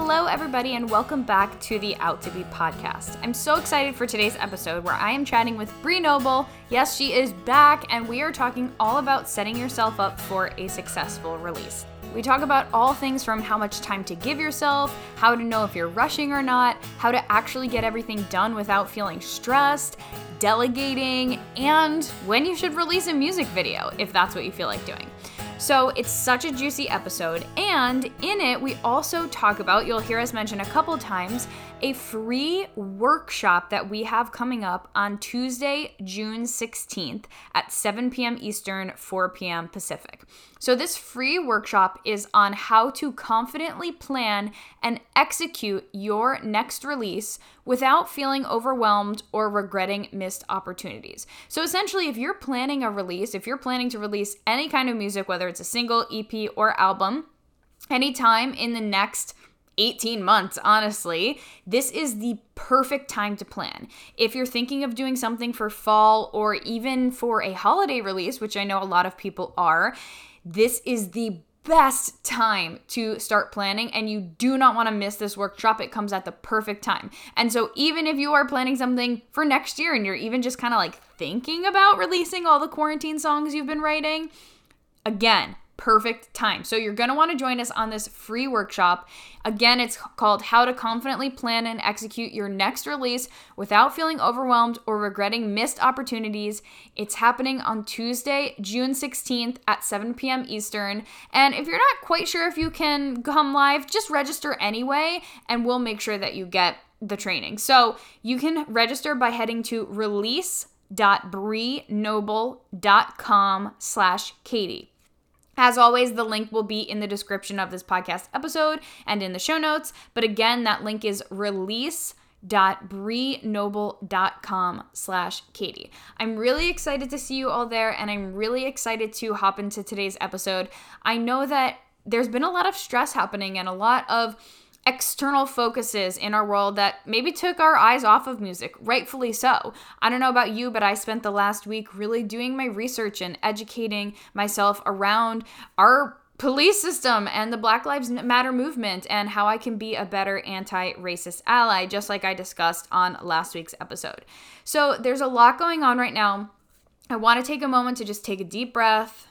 Hello, everybody, and welcome back to the Out to Be podcast. I'm so excited for today's episode where I am chatting with Bree Noble. Yes, she is back, and we are talking all about setting yourself up for a successful release. We talk about all things from how much time to give yourself, how to know if you're rushing or not, how to actually get everything done without feeling stressed, delegating, and when you should release a music video if that's what you feel like doing. So it's such a juicy episode, and in it, we also talk about, you'll hear us mention a couple times, a free workshop that we have coming up on Tuesday, June 16th at 7 p.m. Eastern, 4 p.m. Pacific. So, this free workshop is on how to confidently plan and execute your next release without feeling overwhelmed or regretting missed opportunities. So, essentially, if you're planning a release, if you're planning to release any kind of music, whether it's a single, EP, or album, anytime in the next 18 months, honestly, this is the perfect time to plan. If you're thinking of doing something for fall or even for a holiday release, which I know a lot of people are, this is the best time to start planning and you do not want to miss this workshop. It comes at the perfect time. And so even if you are planning something for next year and you're even just kind of like thinking about releasing all the quarantine songs you've been writing, again, perfect time. So you're going to want to join us on this free workshop. Again, it's called How to Confidently Plan and Execute Your Next Release Without Feeling Overwhelmed or Regretting Missed Opportunities. It's happening on Tuesday, June 16th at 7 p.m. Eastern. And if you're not quite sure if you can come live, just register anyway, and we'll make sure that you get the training. So you can register by heading to release.breenoble.com slash Katie. As always, the link will be in the description of this podcast episode and in the show notes. But again, that link is release com slash katie i'm really excited to see you all there and i'm really excited to hop into today's episode i know that there's been a lot of stress happening and a lot of external focuses in our world that maybe took our eyes off of music, rightfully so. I don't know about you, but I spent the last week really doing my research and educating myself around our police system and the Black Lives Matter movement and how I can be a better anti racist ally, just like I discussed on last week's episode. So there's a lot going on right now. I want to take a moment to just take a deep breath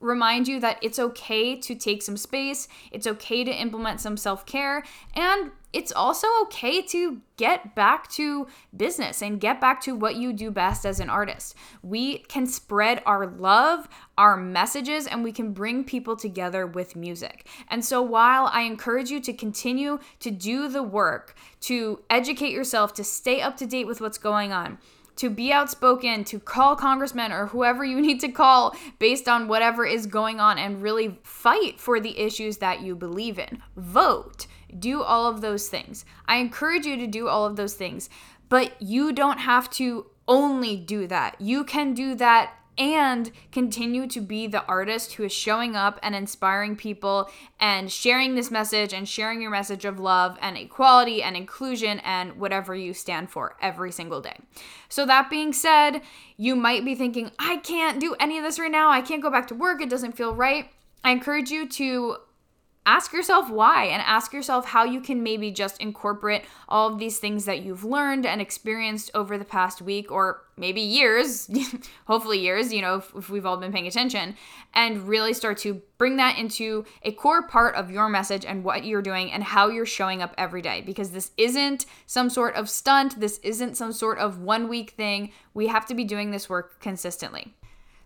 remind you that it's okay to take some space, it's okay to implement some self care, and it's also okay to get back to business and get back to what you do best as an artist. We can spread our love, our messages, and we can bring people together with music. And so, while I encourage you to continue to do the work, to educate yourself, to stay up to date with what's going on, to be outspoken, to call congressmen or whoever you need to call based on whatever is going on and really fight for the issues that you believe in. Vote. Do all of those things. I encourage you to do all of those things, but you don't have to only do that. You can do that and continue to be the artist who is showing up and inspiring people and sharing this message and sharing your message of love and equality and inclusion and whatever you stand for every single day. So, that being said, you might be thinking, I can't do any of this right now. I can't go back to work. It doesn't feel right. I encourage you to ask yourself why and ask yourself how you can maybe just incorporate all of these things that you've learned and experienced over the past week or maybe years, hopefully years, you know, if, if, we've all been paying attention, and really start to bring that into a core part of your message and what you're doing and how you're showing up every day. Because this isn't some sort of stunt, this isn't some sort of one week thing. We have to be doing this work consistently.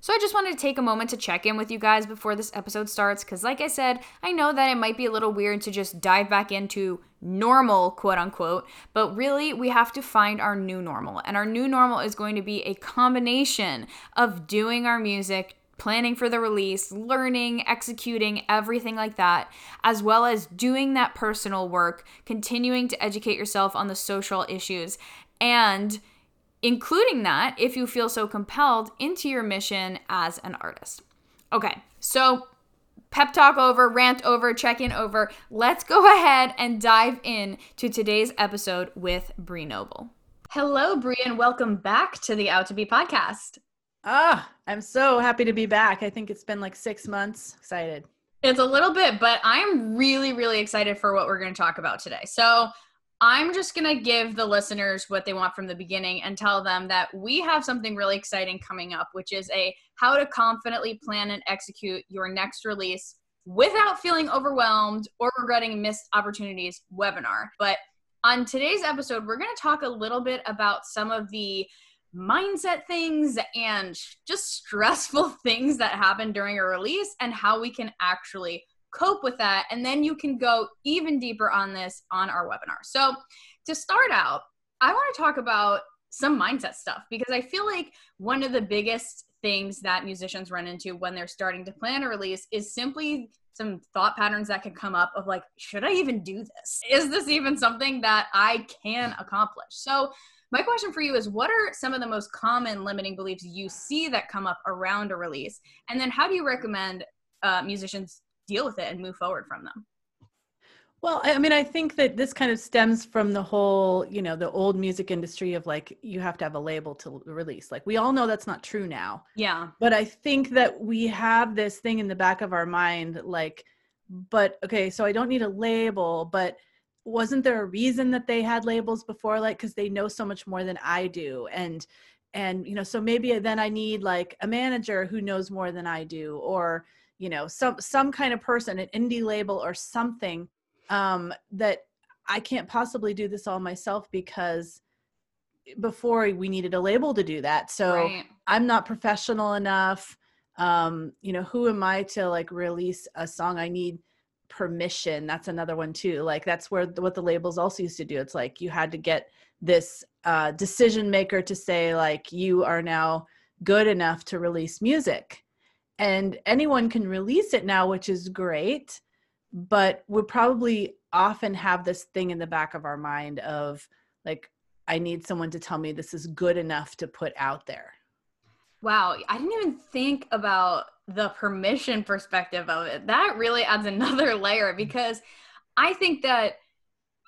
So I just wanted to take a moment to check in with you guys before this episode starts because, like I said, I know that it might be a little weird to just dive back into normal, quote unquote, but really we have to find our new normal. And our new normal is going to be a combination of doing our music, planning for the release, learning, executing, everything like that, as well as doing that personal work, continuing to educate yourself on the social issues, and including that, if you feel so compelled, into your mission as an artist. Okay, so pep talk over, rant over, check in over. Let's go ahead and dive in to today's episode with Bree Noble. Hello, Bree, and welcome back to the Out to Be podcast. Ah, I'm so happy to be back. I think it's been like six months. Excited. It's a little bit, but I'm really, really excited for what we're going to talk about today. So, I'm just going to give the listeners what they want from the beginning and tell them that we have something really exciting coming up, which is a how to confidently plan and execute your next release without feeling overwhelmed or regretting missed opportunities webinar. But on today's episode, we're going to talk a little bit about some of the mindset things and just stressful things that happen during a release and how we can actually cope with that. And then you can go even deeper on this on our webinar. So, to start out, I want to talk about some mindset stuff because I feel like one of the biggest things that musicians run into when they're starting to plan a release is simply some thought patterns that can come up of like, should I even do this? Is this even something that I can accomplish? So, my question for you is what are some of the most common limiting beliefs you see that come up around a release? And then how do you recommend uh, musicians deal with it and move forward from them? Well, I mean, I think that this kind of stems from the whole, you know, the old music industry of like, you have to have a label to release. Like, we all know that's not true now. Yeah. But I think that we have this thing in the back of our mind, like, but okay, so I don't need a label, but wasn't there a reason that they had labels before? Like, because they know so much more than I do. And, and, you know, so maybe then I need like a manager who knows more than I do, or, you know some some kind of person an indie label or something um that i can't possibly do this all myself because before we needed a label to do that. So right. i'm not professional enough. Um you know who am i to like release a song? I need permission. That's another one too. Like that's where what the labels also used to do. It's like you had to get this uh decision maker to say like you are now good enough to release music and anyone can release it now which is great but we probably often have this thing in the back of our mind of like i need someone to tell me this is good enough to put out there wow i didn't even think about the permission perspective of it that really adds another layer because i think that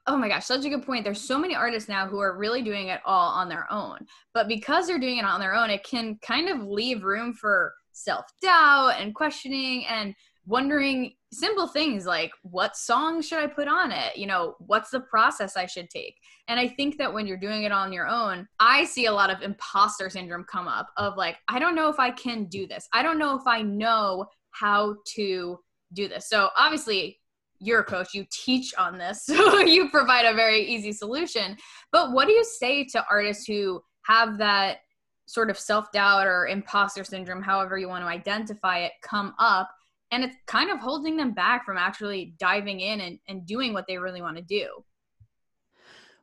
oh my gosh, such a good point. There's so many artists now who are really doing it all on their own. But because they're doing it on their own, it can kind of leave room for self doubt and questioning and wondering simple things like what song should I put on it? You know, what's the process I should take? And I think that when you're doing it on your own, I see a lot of imposter syndrome come up of like, I don't know if I can do this. I don't know if I know how to do this. So obviously, you're a coach, you teach on this, so you provide a very easy solution. But what do you say to artists who have that sort of self doubt or imposter syndrome, however you want to identify it, come up. And it's kind of holding them back from actually diving in and, and doing what they really want to do.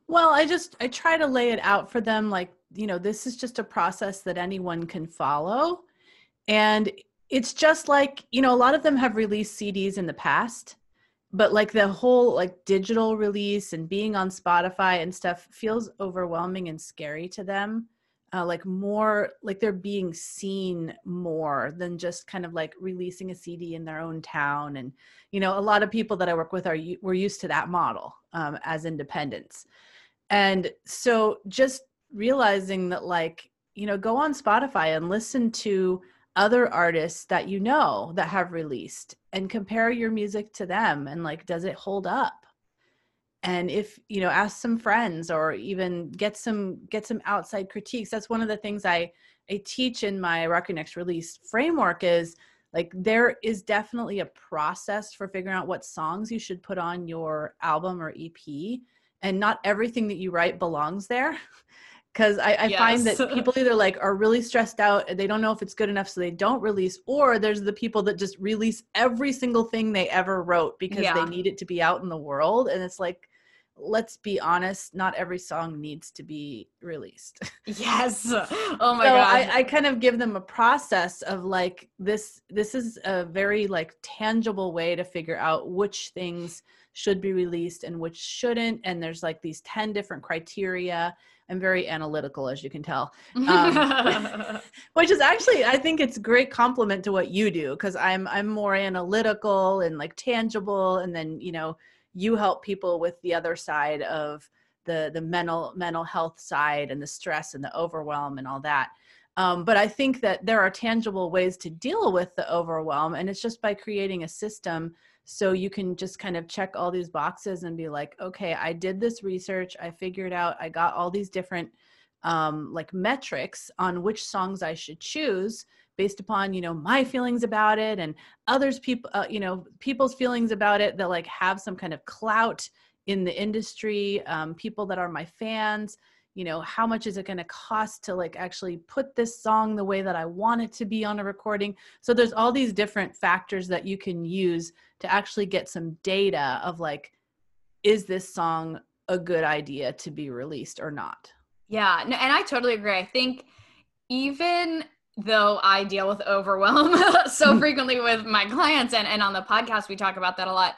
Well, I just I try to lay it out for them like, you know, this is just a process that anyone can follow. And it's just like, you know, a lot of them have released CDs in the past, but like the whole like digital release and being on Spotify and stuff feels overwhelming and scary to them uh, like more like they're being seen more than just kind of like releasing a cd in their own town and you know a lot of people that i work with are we're used to that model um, as independents. And so just realizing that like you know go on spotify and listen to other artists that you know that have released and compare your music to them and like does it hold up and if you know ask some friends or even get some get some outside critiques that's one of the things i i teach in my rock your next release framework is like there is definitely a process for figuring out what songs you should put on your album or ep and not everything that you write belongs there because I, I yes. find that people either like are really stressed out and they don't know if it's good enough so they don't release or there's the people that just release every single thing they ever wrote because yeah. they need it to be out in the world and it's like let's be honest, not every song needs to be released. Yes. Oh my so god. I, I kind of give them a process of like this this is a very like tangible way to figure out which things should be released and which shouldn't. And there's like these 10 different criteria. I'm very analytical, as you can tell, um, which is actually I think it's a great compliment to what you do because I'm I'm more analytical and like tangible, and then you know you help people with the other side of the the mental mental health side and the stress and the overwhelm and all that. Um, but I think that there are tangible ways to deal with the overwhelm, and it's just by creating a system so you can just kind of check all these boxes and be like, okay, I did this research, I figured out, I got all these different um, like metrics on which songs I should choose based upon you know my feelings about it and others people uh, you know people's feelings about it that like have some kind of clout in the industry um, people that are my fans. You know how much is it going to cost to like actually put this song the way that i want it to be on a recording? So there's all these different factors that you can use to actually get some data of like is this song a good idea to be released or not? Yeah no, and i totally agree. I think even though I deal with overwhelm so hmm. frequently with my clients and, and on the podcast, we talk about that a lot.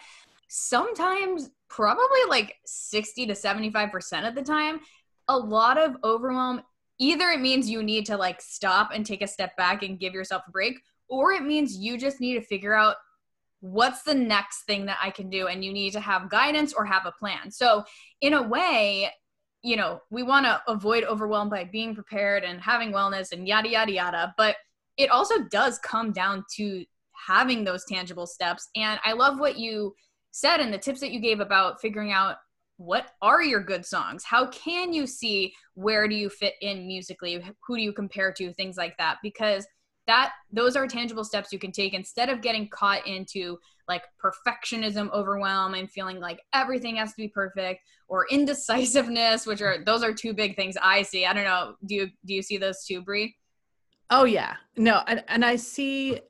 Sometimes, probably like 60 to 75% of the time, a lot of overwhelm either it means you need to like stop and take a step back and give yourself a break, or it means you just need to figure out what's the next thing that I can do and you need to have guidance or have a plan. So, in a way, you know, we want to avoid overwhelm by being prepared and having wellness and yada, yada, yada. But it also does come down to having those tangible steps. And I love what you said and the tips that you gave about figuring out what are your good songs how can you see where do you fit in musically who do you compare to things like that because that those are tangible steps you can take instead of getting caught into like perfectionism overwhelm and feeling like everything has to be perfect or indecisiveness which are those are two big things i see. I don't know. Do you do you see those too Bree? Oh yeah. No and, and i see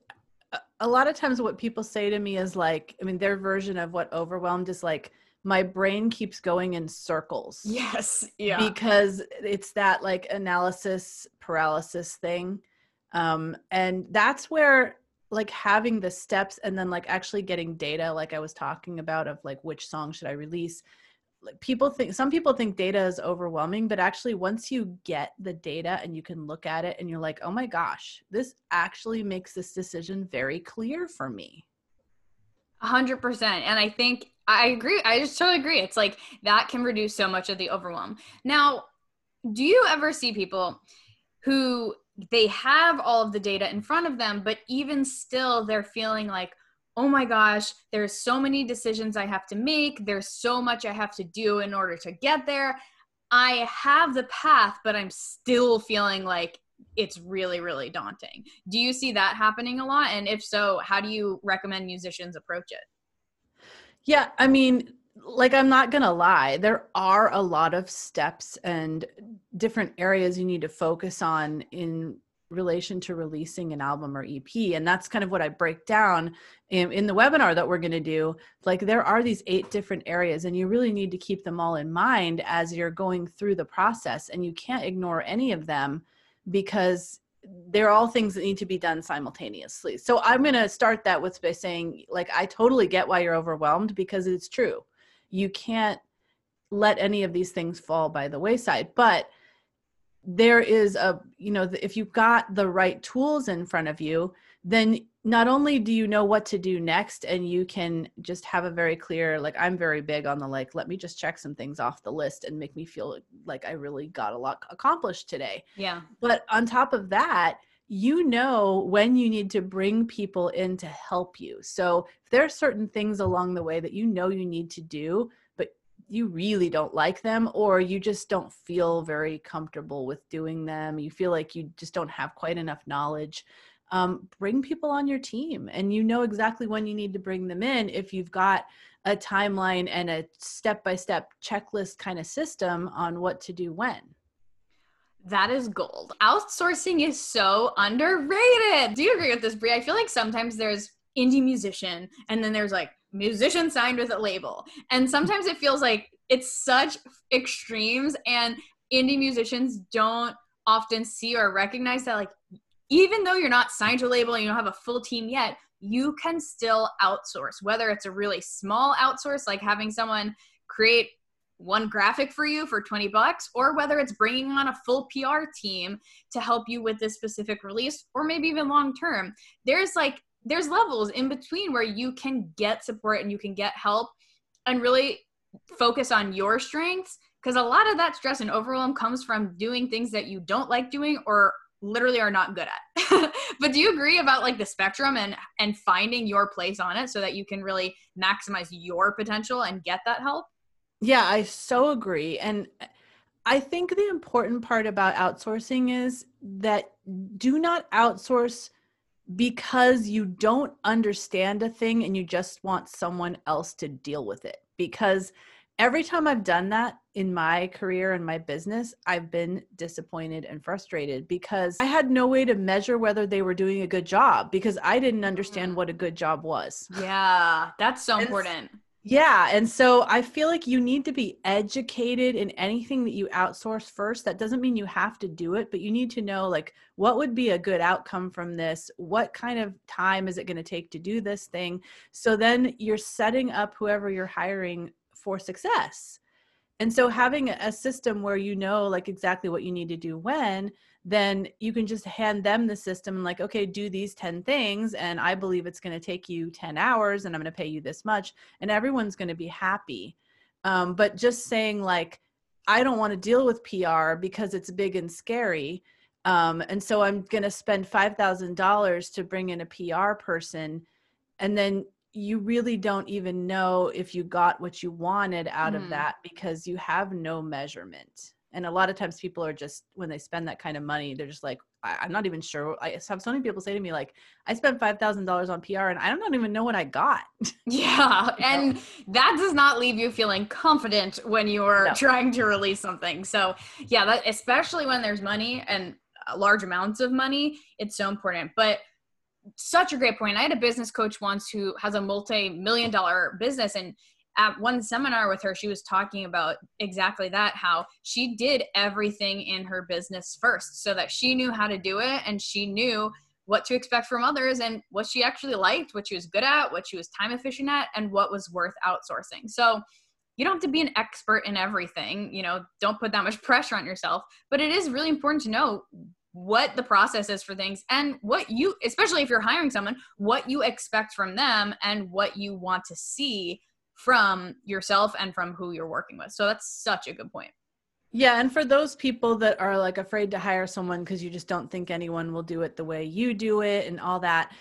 a lot of times what people say to me is like i mean their version of what overwhelmed is like my brain keeps going in circles. Yes. Yeah. Because it's that like analysis paralysis thing um, and that's where like having the steps and then like actually getting data like i was talking about of like which song should i release like people think some people think data is overwhelming but actually once you get the data and you can look at it and you're like oh my gosh this actually makes this decision very clear for me. 100% and i think i agree i just totally agree it's like that can reduce so much of the overwhelm. Now do you ever see people who they have all of the data in front of them, but even still, they're feeling like, oh my gosh, there's so many decisions I have to make. There's so much I have to do in order to get there. I have the path, but I'm still feeling like it's really, really daunting. Do you see that happening a lot? And if so, how do you recommend musicians approach it? Yeah, I mean, like I'm not going to lie, there are a lot of steps and different areas you need to focus on in relation to releasing an album or EP. And that's kind of what I break down in, in the webinar that we're going to do. Like there are these eight different areas, and you really need to keep them all in mind as you're going through the process. And you can't ignore any of them because they're all things that need to be done simultaneously. So I'm going to start that with by saying, like, I totally get why you're overwhelmed because it's true you can't let any of these things fall by the wayside but there is a you know if you've got the right tools in front of you then not only do you know what to do next and you can just have a very clear like i'm very big on the like let me just check some things off the list and make me feel like i really got a lot accomplished today. Yeah. But on top of that you know when you need to bring people in to help you. So if there are certain things along the way that you know you need to do, but you really don't like them, or you just don't feel very comfortable with doing them, you feel like you just don't have quite enough knowledge. Um, bring people on your team and you know exactly when you need to bring them in if you've got a timeline and a step by step checklist kind of system on what to do when. That is gold. Outsourcing is so underrated. Do you agree with this, Bree? I feel like sometimes there's indie musician and then there's like musician signed with a label. And sometimes it feels like it's such extremes and indie musicians don't often see or recognize that like even though you're not signed to a label and you don't have a full team yet, you can still outsource, whether it's a really small outsource like having someone create one graphic for you for 20 bucks or whether it's bringing on a full PR team to help you with this specific release or maybe even long term. There's like there's levels in between where you can get support and you can get help and really focus on your strengths because a lot of that stress and overwhelm comes from doing things that you don't like doing or literally are not good at. but do you agree about like the spectrum and and finding your place on it so that you can really maximize your potential and get that help? Yeah, I so agree. And I think the important part about outsourcing is that do not outsource because you don't understand a thing and you just want someone else to deal with it. Because every time I've done that in my career and my business, I've been disappointed and frustrated because I had no way to measure whether they were doing a good job because I didn't understand mm. what a good job was. Yeah, that's so important. Yeah. And so I feel like you need to be educated in anything that you outsource first. That doesn't mean you have to do it, but you need to know like what would be a good outcome from this? What kind of time is it going to take to do this thing? So then you're setting up whoever you're hiring for success. And so having a system where you know like exactly what you need to do when, then you can just hand them the system and like, okay, do these 10 things. And I believe it's going to take you 10 hours and I'm going to pay you this much. And everyone's going to be happy. Um, but just saying like, I don't want to deal with PR because it's big and scary. Um, and so I'm going to spend $5,000 to bring in a PR person. And then you really don't even know if you got what you wanted out mm. of that because you have no measurement and a lot of times people are just when they spend that kind of money they're just like I, am not even sure. I have so many people say to me like i spent $5000 on pr and i don't even know what i got. Yeah and that does not leave you feeling confident when you're no. trying to release something. So yeah that especially when there's money and uh, large amounts of money it's so important. But such a great point. I had a business coach once who has a multi-million dollar business and at one seminar with her she was talking about exactly that how she did everything in her business first so that she knew how to do it and she knew what to expect from others and what she actually liked what she was good at what she was time efficient at and what was worth outsourcing. So you don't have to be an expert in everything you know don't put that much pressure on yourself but it is really important to know what the process is for things and what you especially if you're hiring someone what you expect from them and what you want to see from yourself and from who you're working with so that's such a good point yeah and for those people that are like afraid to hire someone because you just don't think anyone will do it the way you do it and all that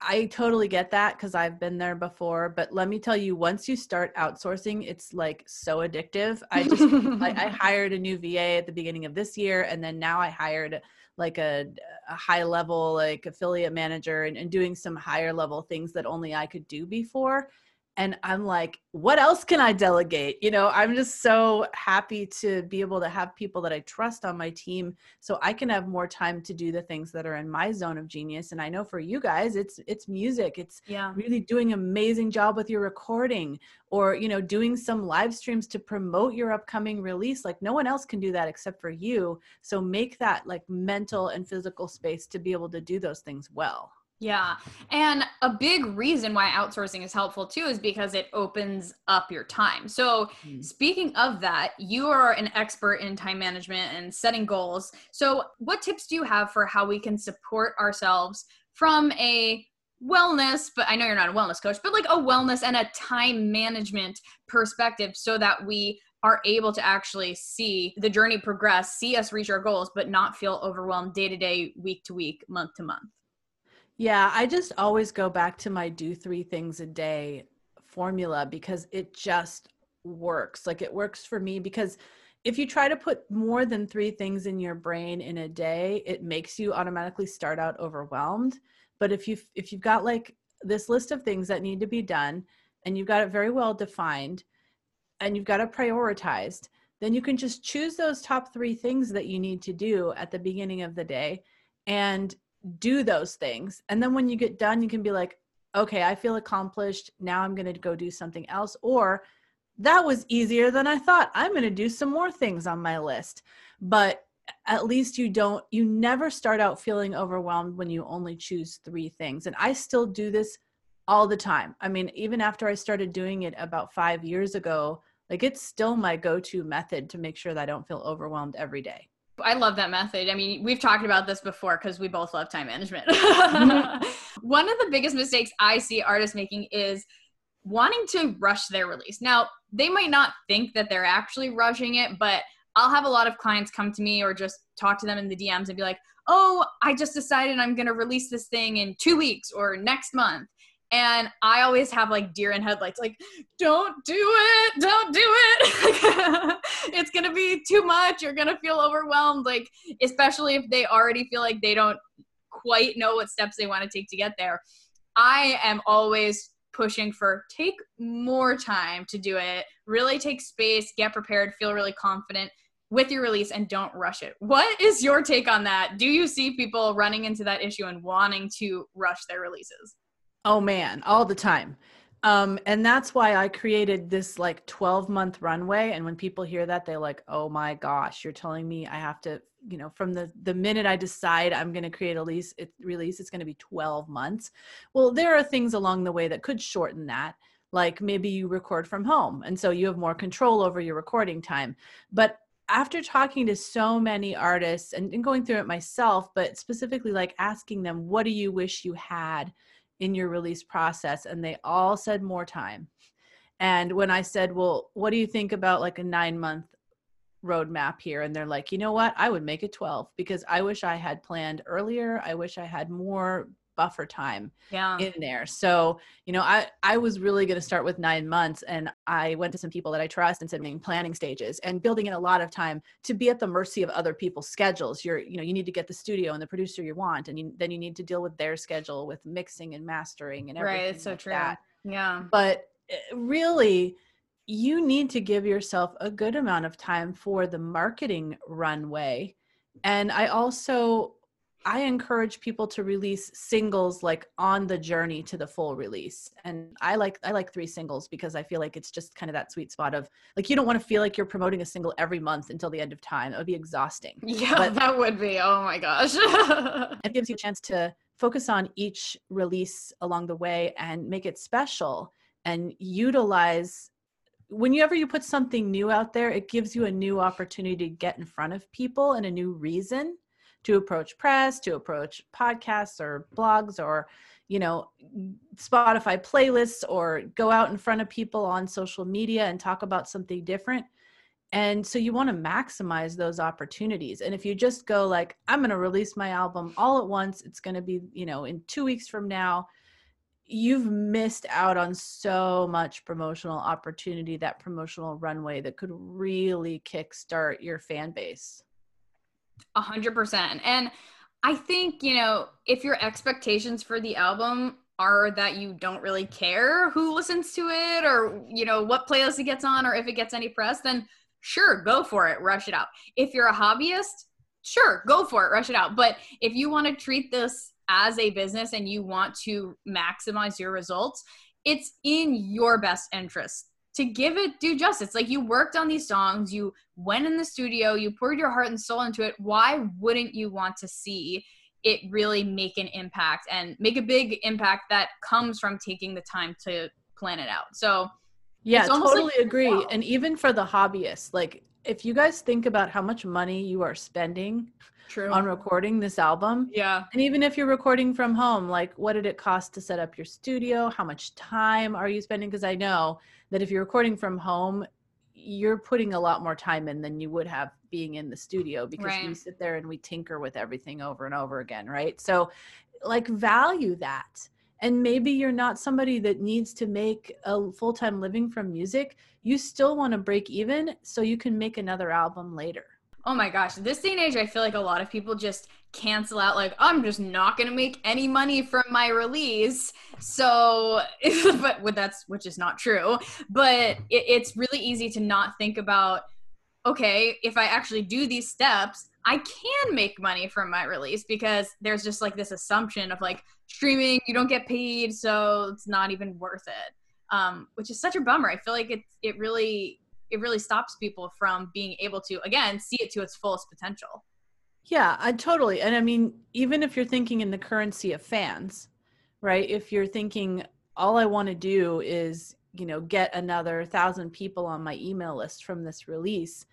I totally get that because I've been there before. But let me tell you, once you start outsourcing, it's like so addictive. I just like I hired a new VA at the beginning of this year, and then now I hired like a, a high level like affiliate manager and, and doing some higher level things that only I could do before and i'm like what else can i delegate? You know i'm just so happy to be able to have people that i trust on my team so i can have more time to do the things that are in my zone of genius. And i know for you guys it's it's music. It's yeah. really doing amazing job with your recording or you know doing some live streams to promote your upcoming release. Like no one else can do that except for you. So make that like mental and physical space to be able to do those things well yeah. And a big reason why outsourcing is helpful too is because it opens up your time. So, mm. speaking of that, you are an expert in time management and setting goals. So, what tips do you have for how we can support ourselves from a wellness, but I know you're not a wellness coach, but like a wellness and a time management perspective so that we are able to actually see the journey progress, see us reach our goals, but not feel overwhelmed day to day, week to week, month to month? Yeah, I just always go back to my do three things a day formula because it just works. Like it works for me because if you try to put more than three things in your brain in a day, it makes you automatically start out overwhelmed. But if you if you've got like this list of things that need to be done and you've got it very well defined and you've got it prioritized, then you can just choose those top 3 things that you need to do at the beginning of the day and do those things. And then when you get done, you can be like, okay, I feel accomplished. Now I'm going to go do something else. Or that was easier than I thought. I'm going to do some more things on my list. But at least you don't, you never start out feeling overwhelmed when you only choose three things. And I still do this all the time. I mean, even after I started doing it about five years ago, like it's still my go to method to make sure that I don't feel overwhelmed every day. I love that method. I mean, we've talked about this before because we both love time management. Mm-hmm. One of the biggest mistakes I see artists making is wanting to rush their release. Now, they might not think that they're actually rushing it, but I'll have a lot of clients come to me or just talk to them in the DMs and be like, oh, I just decided I'm going to release this thing in two weeks or next month. And I always have like deer in headlights, like, don't do it, don't do it. it's gonna be too much. You're gonna feel overwhelmed. Like, especially if they already feel like they don't quite know what steps they want to take to get there. I am always pushing for take more time to do it, really take space, get prepared, feel really confident with your release and don't rush it. What is your take on that? Do you see people running into that issue and wanting to rush their releases? Oh man, all the time. Um, and that's why I created this like 12 month runway. And when people hear that, they're like, oh my gosh, you're telling me I have to, you know, from the, the minute I decide I'm going to create a lease, it, release, it's going to be 12 months. Well, there are things along the way that could shorten that. Like maybe you record from home. And so you have more control over your recording time. But after talking to so many artists and, and going through it myself, but specifically like asking them, what do you wish you had? In your release process and they all said more time. And when i said well what do you think about like a nine month roadmap here? And they're like you know what? I would make it 12 because i wish i had planned earlier. I wish i had more buffer time yeah. in there. So, you know, I I was really going to start with 9 months and I went to some people that I trust and said main planning stages and building in a lot of time to be at the mercy of other people's schedules. You're, you know, you need to get the studio and the producer you want and you, then you need to deal with their schedule with mixing and mastering and everything. Right, it's so like true. That. Yeah. But eh, really you need to give yourself a good amount of time for the marketing runway. And I also I encourage people to release singles like on the journey to the full release. And I like I like three singles because I feel like it's just kind of that sweet spot of like you don't want to feel like you're promoting a single every month until the end of time. It would be exhausting. Yeah, but that would be. Oh my gosh. it gives you a chance to focus on each release along the way and make it special and utilize whenever you put something new out there, it gives you a new opportunity to get in front of people and a new reason to approach press, to approach podcasts or blogs or, you know, Spotify playlists or go out in front of people on social media and talk about something different. And so you want to maximize those opportunities. And if you just go like, I'm going to release my album all at once, it's going to be, you know, in two weeks from now, you've missed out on so much promotional opportunity, that promotional runway that could really kickstart your fan base. A hundred percent. And I think, you know, if your expectations for the album are that you don't really care who listens to it or, you know, what playlist it gets on or if it gets any press, then sure, go for it, rush it out. If you're a hobbyist, sure, go for it, rush it out. But if you want to treat this as a business and you want to maximize your results, it's in your best interest to give it due justice. Like you worked on these songs, you went in the studio, you poured your heart and soul into it. Why wouldn't you want to see it really make an impact and make a big impact that comes from taking the time to plan it out? So, yeah, totally like, agree. Wow. And even for the hobbyists, like if you guys think about how much money you are spending True. on recording this album. Yeah. And even if you're recording from home, like what did it cost to set up your studio? How much time are you spending? Because I know that if you're recording from home, you're putting a lot more time in than you would have being in the studio because right. we sit there and we tinker with everything over and over again, right? So, like, value that. And maybe you're not somebody that needs to make a full time living from music. You still want to break even so you can make another album later. Oh my gosh, this day and age, I feel like a lot of people just cancel out, like, I'm just not going to make any money from my release. So, but that's, which is not true. But it, it's really easy to not think about, okay, if I actually do these steps, I can make money from my release because there's just like this assumption of like streaming, you don't get paid, so it's not even worth it. Um, which is such a bummer. I feel like it's it really it really stops people from being able to again see it to its fullest potential yeah i totally and i mean even if you're thinking in the currency of fans right if you're thinking all i want to do is you know get another thousand people on my email list from this release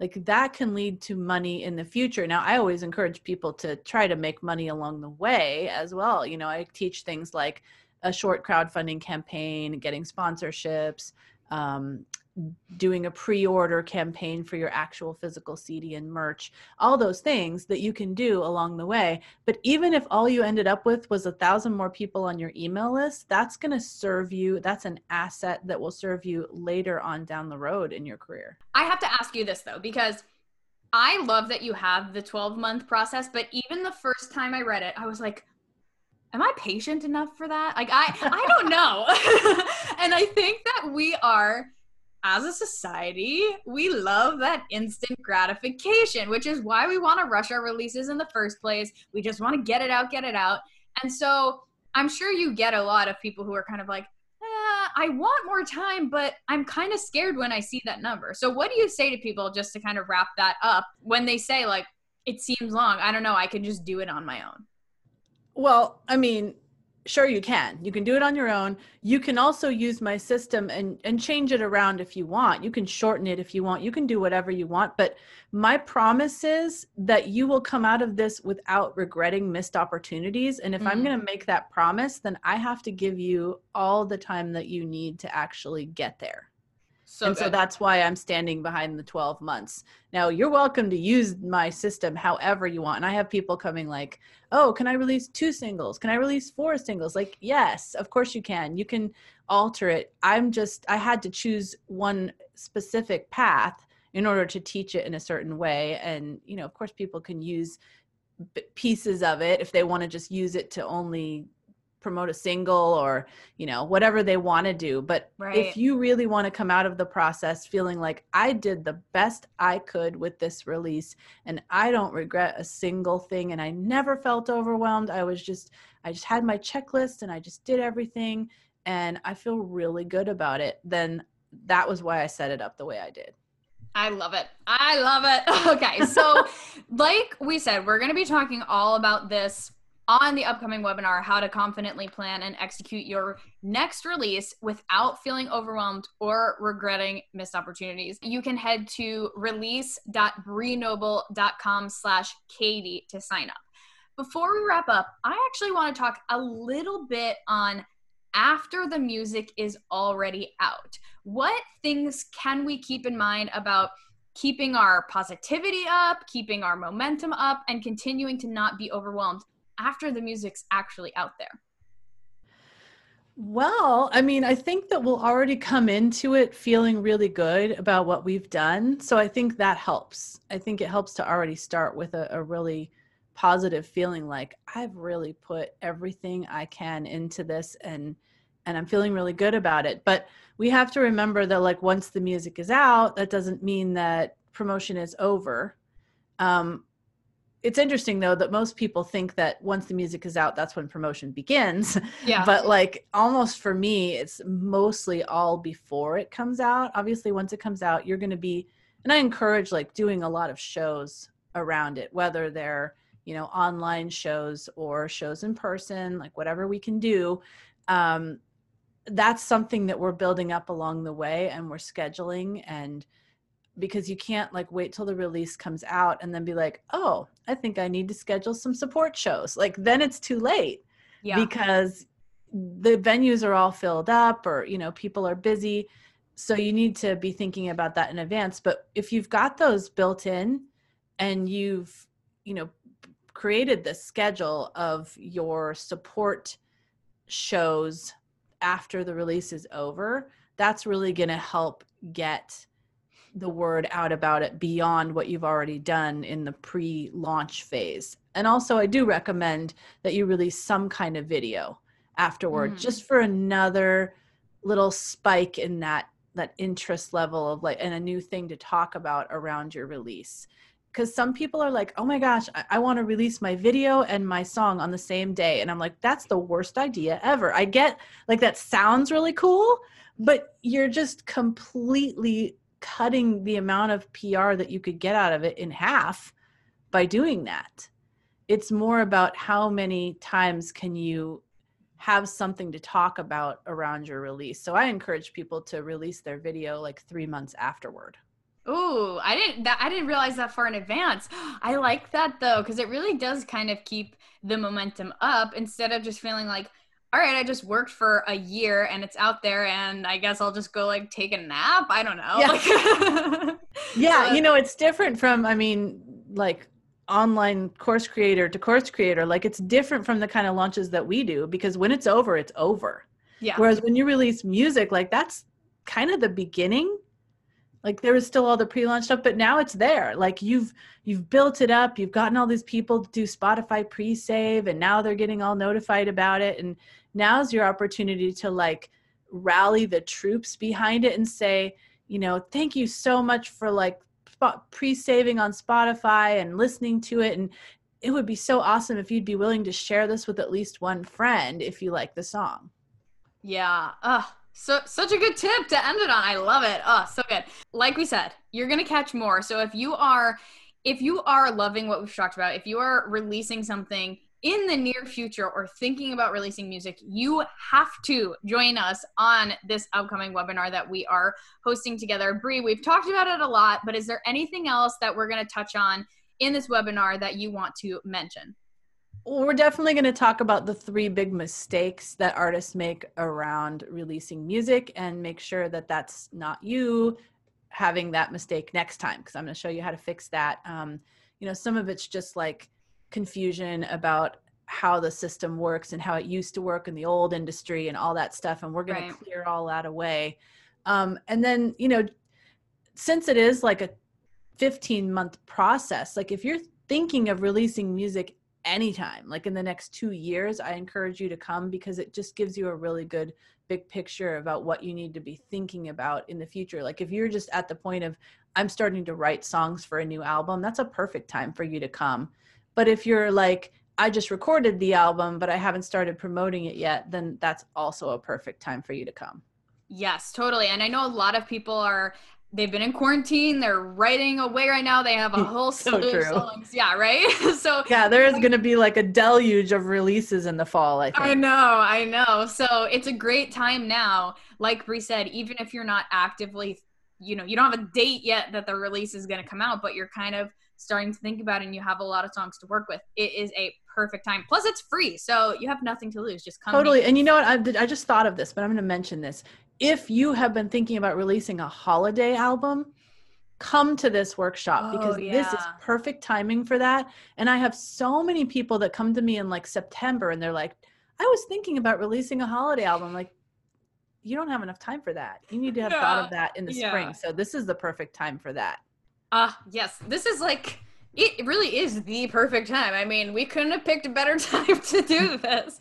like that can lead to money in the future. Now i always encourage people to try to make money along the way as well you know i teach things like a short crowdfunding campaign getting sponsorships um, doing a pre-order campaign for your actual physical cd and merch all those things that you can do along the way but even if all you ended up with was a thousand more people on your email list that's going to serve you that's an asset that will serve you later on down the road in your career i have to ask you this though because i love that you have the 12 month process but even the first time i read it i was like am I patient enough for that? Like I I don't know. and I think that we are as a society, we love that instant gratification, which is why we want to rush our releases in the first place. We just want to get it out, get it out. And so I'm sure you get a lot of people who are kind of like, eh, I want more time, but I'm kind of scared when I see that number. So, what do you say to people just to kind of wrap that up when they say, like, it seems long? I don't know, I can just do it on my own? Well, I mean, sure you can. You can do it on your own. You can also use my system and and change it around if you want. You can shorten it if you want. You can do whatever you want but my promise is that you will come out of this without regretting missed opportunities and if mm-hmm. i'm going to make that promise then i have to give you all the time that you need to actually get there so and good. so that's why I'm standing behind the 12 months. Now you're welcome to use my system however you want. And I have people coming like, oh, can I release two singles? Can I release four singles? Like, yes, of course you can. You can alter it. I'm just, I had to choose one specific path in order to teach it in a certain way. And, you know, of course, people can use pieces of it if they want to just use it to only promote a single or you know whatever they want to do but right. if you really want to come out of the process feeling like i did the best i could with this release and i don't regret a single thing and i never felt overwhelmed i was just i just had my checklist and i just did everything and i feel really good about it then that was why i set it up the way i did I love it. I love it. Okay. So, like we said, we're going to be talking all about this on the upcoming webinar how to confidently plan and execute your next release without feeling overwhelmed or regretting missed opportunities. You can head to release.breenoble.com slash katie to sign up. Before we wrap up i actually want to talk a little bit on after the music is already out. What things can we keep in mind about keeping our positivity up, keeping our momentum up, and continuing to not be overwhelmed after the music's actually out there? Well, I mean, I think that we'll already come into it feeling really good about what we've done. So I think that helps. I think it helps to already start with a, a really positive feeling like I've really put everything I can into this and and I'm feeling really good about it. But we have to remember that like once the music is out, that doesn't mean that promotion is over. Um, it's interesting though that most people think that once the music is out that's when promotion begins. Yeah. But like almost for me it's mostly all before it comes out. Obviously once it comes out you're going to be and i encourage like doing a lot of shows around it whether they're you know online shows or shows in person like whatever we can do. Um that's something that we're building up along the way and we're scheduling and because you can't like wait till the release comes out and then be like, oh, I think I need to schedule some support shows. Like then it's too late yeah. because the venues are all filled up or, you know, people are busy. So you need to be thinking about that in advance. But if you've got those built in and you've, you know, created the schedule of your support shows after the release is over, that's really going to help get the word out about it beyond what you've already done in the pre launch phase. And also, I do recommend that you release some kind of video afterward mm-hmm. just for another little spike in that that interest level of like and a new thing to talk about around your release because some people are like oh my gosh i, I want to release my video and my song on the same day and i'm like that's the worst idea ever i get like that sounds really cool but you're just completely cutting the amount of PR that you could get out of it in half by doing that. It's more about how many times can you have something to talk about around your release. So I encourage people to release their video like 3 months afterward. Ooh, I didn't that I didn't realize that far in advance. I like that though cuz it really does kind of keep the momentum up instead of just feeling like all right, I just worked for a year and it's out there and I guess I'll just go like take a nap. I don't know. Yeah, yeah you know, it's different from, I mean, like online course creator to course creator. Like it's different from the kind of launches that we do because when it's over, it's over. Yeah. Whereas when you release music, like that's kind of the beginning like there was still all the pre-launch stuff but now it's there. Like you've you've built it up. You've gotten all these people to do spotify pre-save and now they're getting all notified about it. And now's your opportunity to like rally the troops behind it and say you know thank you so much for like pre-saving on spotify and listening to it. And it would be so awesome if you'd be willing to share this with at least one friend if you like the song. Yeah. Ugh so such a good tip to end it on. I love it. Oh, so good. Like we said, you're gonna catch more. So if you are if you are loving what we've talked about, if you are releasing something in the near future or thinking about releasing music, you have to join us on this upcoming webinar that we are hosting together. Bree, we've talked about it a lot, but is there anything else that we're going to touch on in this webinar that you want to mention? We're definitely going to talk about the three big mistakes that artists make around releasing music and make sure that that's not you having that mistake next time because i'm going to show you how to fix that um, you know some of it's just like confusion about how the system works and how it used to work in the old industry and all that stuff and we're going right. to clear all that away um, and then you know since it is like a 15 month process like if you're thinking of releasing music anytime like in the next two years i encourage you to come because it just gives you a really good big picture about what you need to be thinking about in the future like if you're just at the point of i'm starting to write songs for a new album that's a perfect time for you to come but if you're like i just recorded the album but i haven't started promoting it yet then that's also a perfect time for you to come Yes, totally. And I know a lot of people are they've been in quarantine. They're writing away right now. They have a whole so slew of songs. Yeah, right. so yeah, there is going to be like a deluge of releases in the fall. I think. I know, I know. So it's a great time now. Like Bree said, even if you're not actively, you know, you don't have a date yet that the release is going to come out, but you're kind of starting to think about it and you have a lot of songs to work with. It is a perfect time. Plus, it's free, so you have nothing to lose. Just come. Totally. And you know what? I, I just thought of this, but I'm going to mention this if you have been thinking about releasing a holiday album, come to this workshop oh, because yeah. this is perfect timing for that. And I have so many people that come to me in like September and they're like, I was thinking about releasing a holiday album. like, you don't have enough time for that. You need to have yeah. thought of that in the yeah. spring. So this is the perfect time for that. Ah, uh, yes. This is like it really is the perfect time. I mean, we couldn't have picked a better time to do this.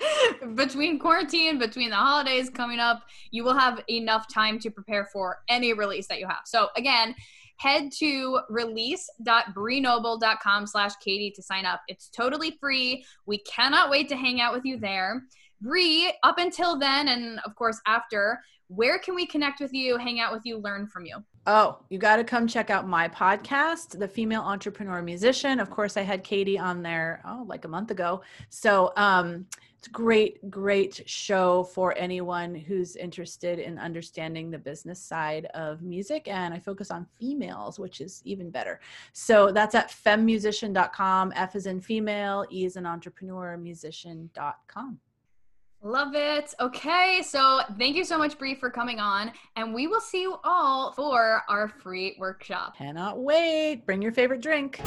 between quarantine, between the holidays coming up, you will have enough time to prepare for any release that you have. So again, head to release.breenoble.com slash Katie to sign up. It's totally free. We cannot wait to hang out with you there. Bree, up until then, and of course after, where can we connect with you, hang out with you, learn from you? Oh, you got to come check out my podcast, The Female Entrepreneur Musician. Of course, I had Katie on there, oh, like a month ago. So, um, it's great, great show for anyone who's interested in understanding the business side of music. And I focus on females, which is even better. So that's at femusician.com. F is in female, E is an entrepreneur, musician.com. Love it. Okay, so thank you so much, Bree, for coming on, and we will see you all for our free workshop. Cannot wait. Bring your favorite drink.